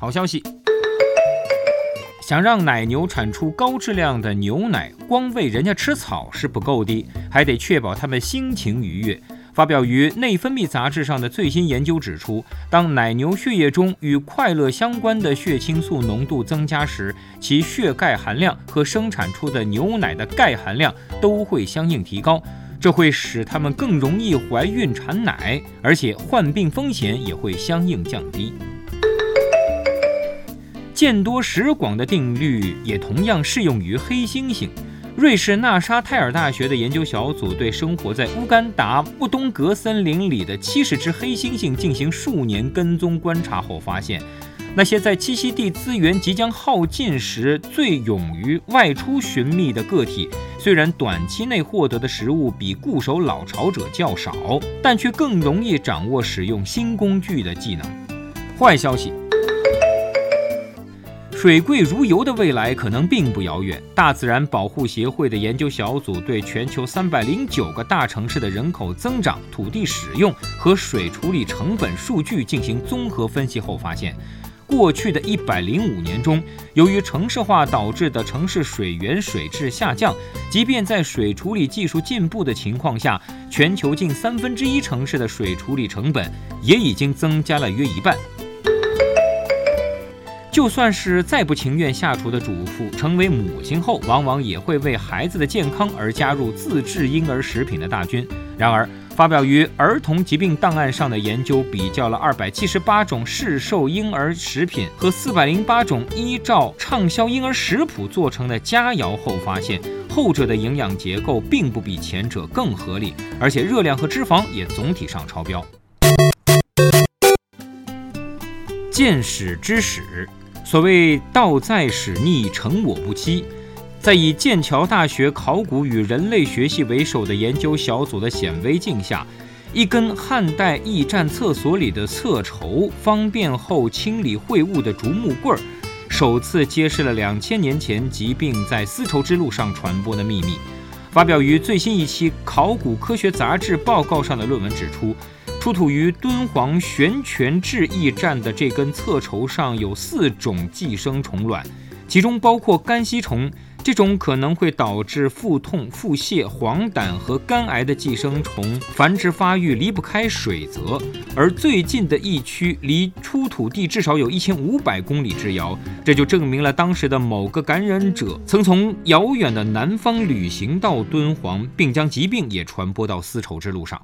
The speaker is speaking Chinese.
好消息。想让奶牛产出高质量的牛奶，光喂人家吃草是不够的，还得确保它们心情愉悦。发表于《内分泌》杂志上的最新研究指出，当奶牛血液中与快乐相关的血清素浓度增加时，其血钙含量和生产出的牛奶的钙含量都会相应提高，这会使它们更容易怀孕产奶，而且患病风险也会相应降低。见多识广的定律也同样适用于黑猩猩。瑞士纳沙泰尔大学的研究小组对生活在乌干达布东格森林里的七十只黑猩猩进行数年跟踪观察后发现，那些在栖息地资源即将耗尽时最勇于外出寻觅的个体，虽然短期内获得的食物比固守老巢者较少，但却更容易掌握使用新工具的技能。坏消息。水贵如油的未来可能并不遥远。大自然保护协会的研究小组对全球三百零九个大城市的人口增长、土地使用和水处理成本数据进行综合分析后发现，过去的一百零五年中，由于城市化导致的城市水源水质下降，即便在水处理技术进步的情况下，全球近三分之一城市的水处理成本也已经增加了约一半。就算是再不情愿下厨的主妇，成为母亲后，往往也会为孩子的健康而加入自制婴儿食品的大军。然而，发表于《儿童疾病档案》上的研究比较了二百七十八种市售婴儿食品和四百零八种依照畅销婴儿食谱做成的佳肴后发现，后者的营养结构并不比前者更合理，而且热量和脂肪也总体上超标。见史知史。所谓“道在使逆，成我不欺”。在以剑桥大学考古与人类学系为首的研究小组的显微镜下，一根汉代驿站厕所里的厕筹，方便后清理秽物的竹木棍儿，首次揭示了两千年前疾病在丝绸之路上传播的秘密。发表于最新一期《考古科学杂志》报告上的论文指出。出土于敦煌悬泉置驿站的这根侧绸上有四种寄生虫卵，其中包括肝吸虫。这种可能会导致腹痛、腹泻、黄疸和肝癌的寄生虫繁殖发育离不开水泽，而最近的疫区离出土地至少有一千五百公里之遥，这就证明了当时的某个感染者曾从遥远的南方旅行到敦煌，并将疾病也传播到丝绸之路上。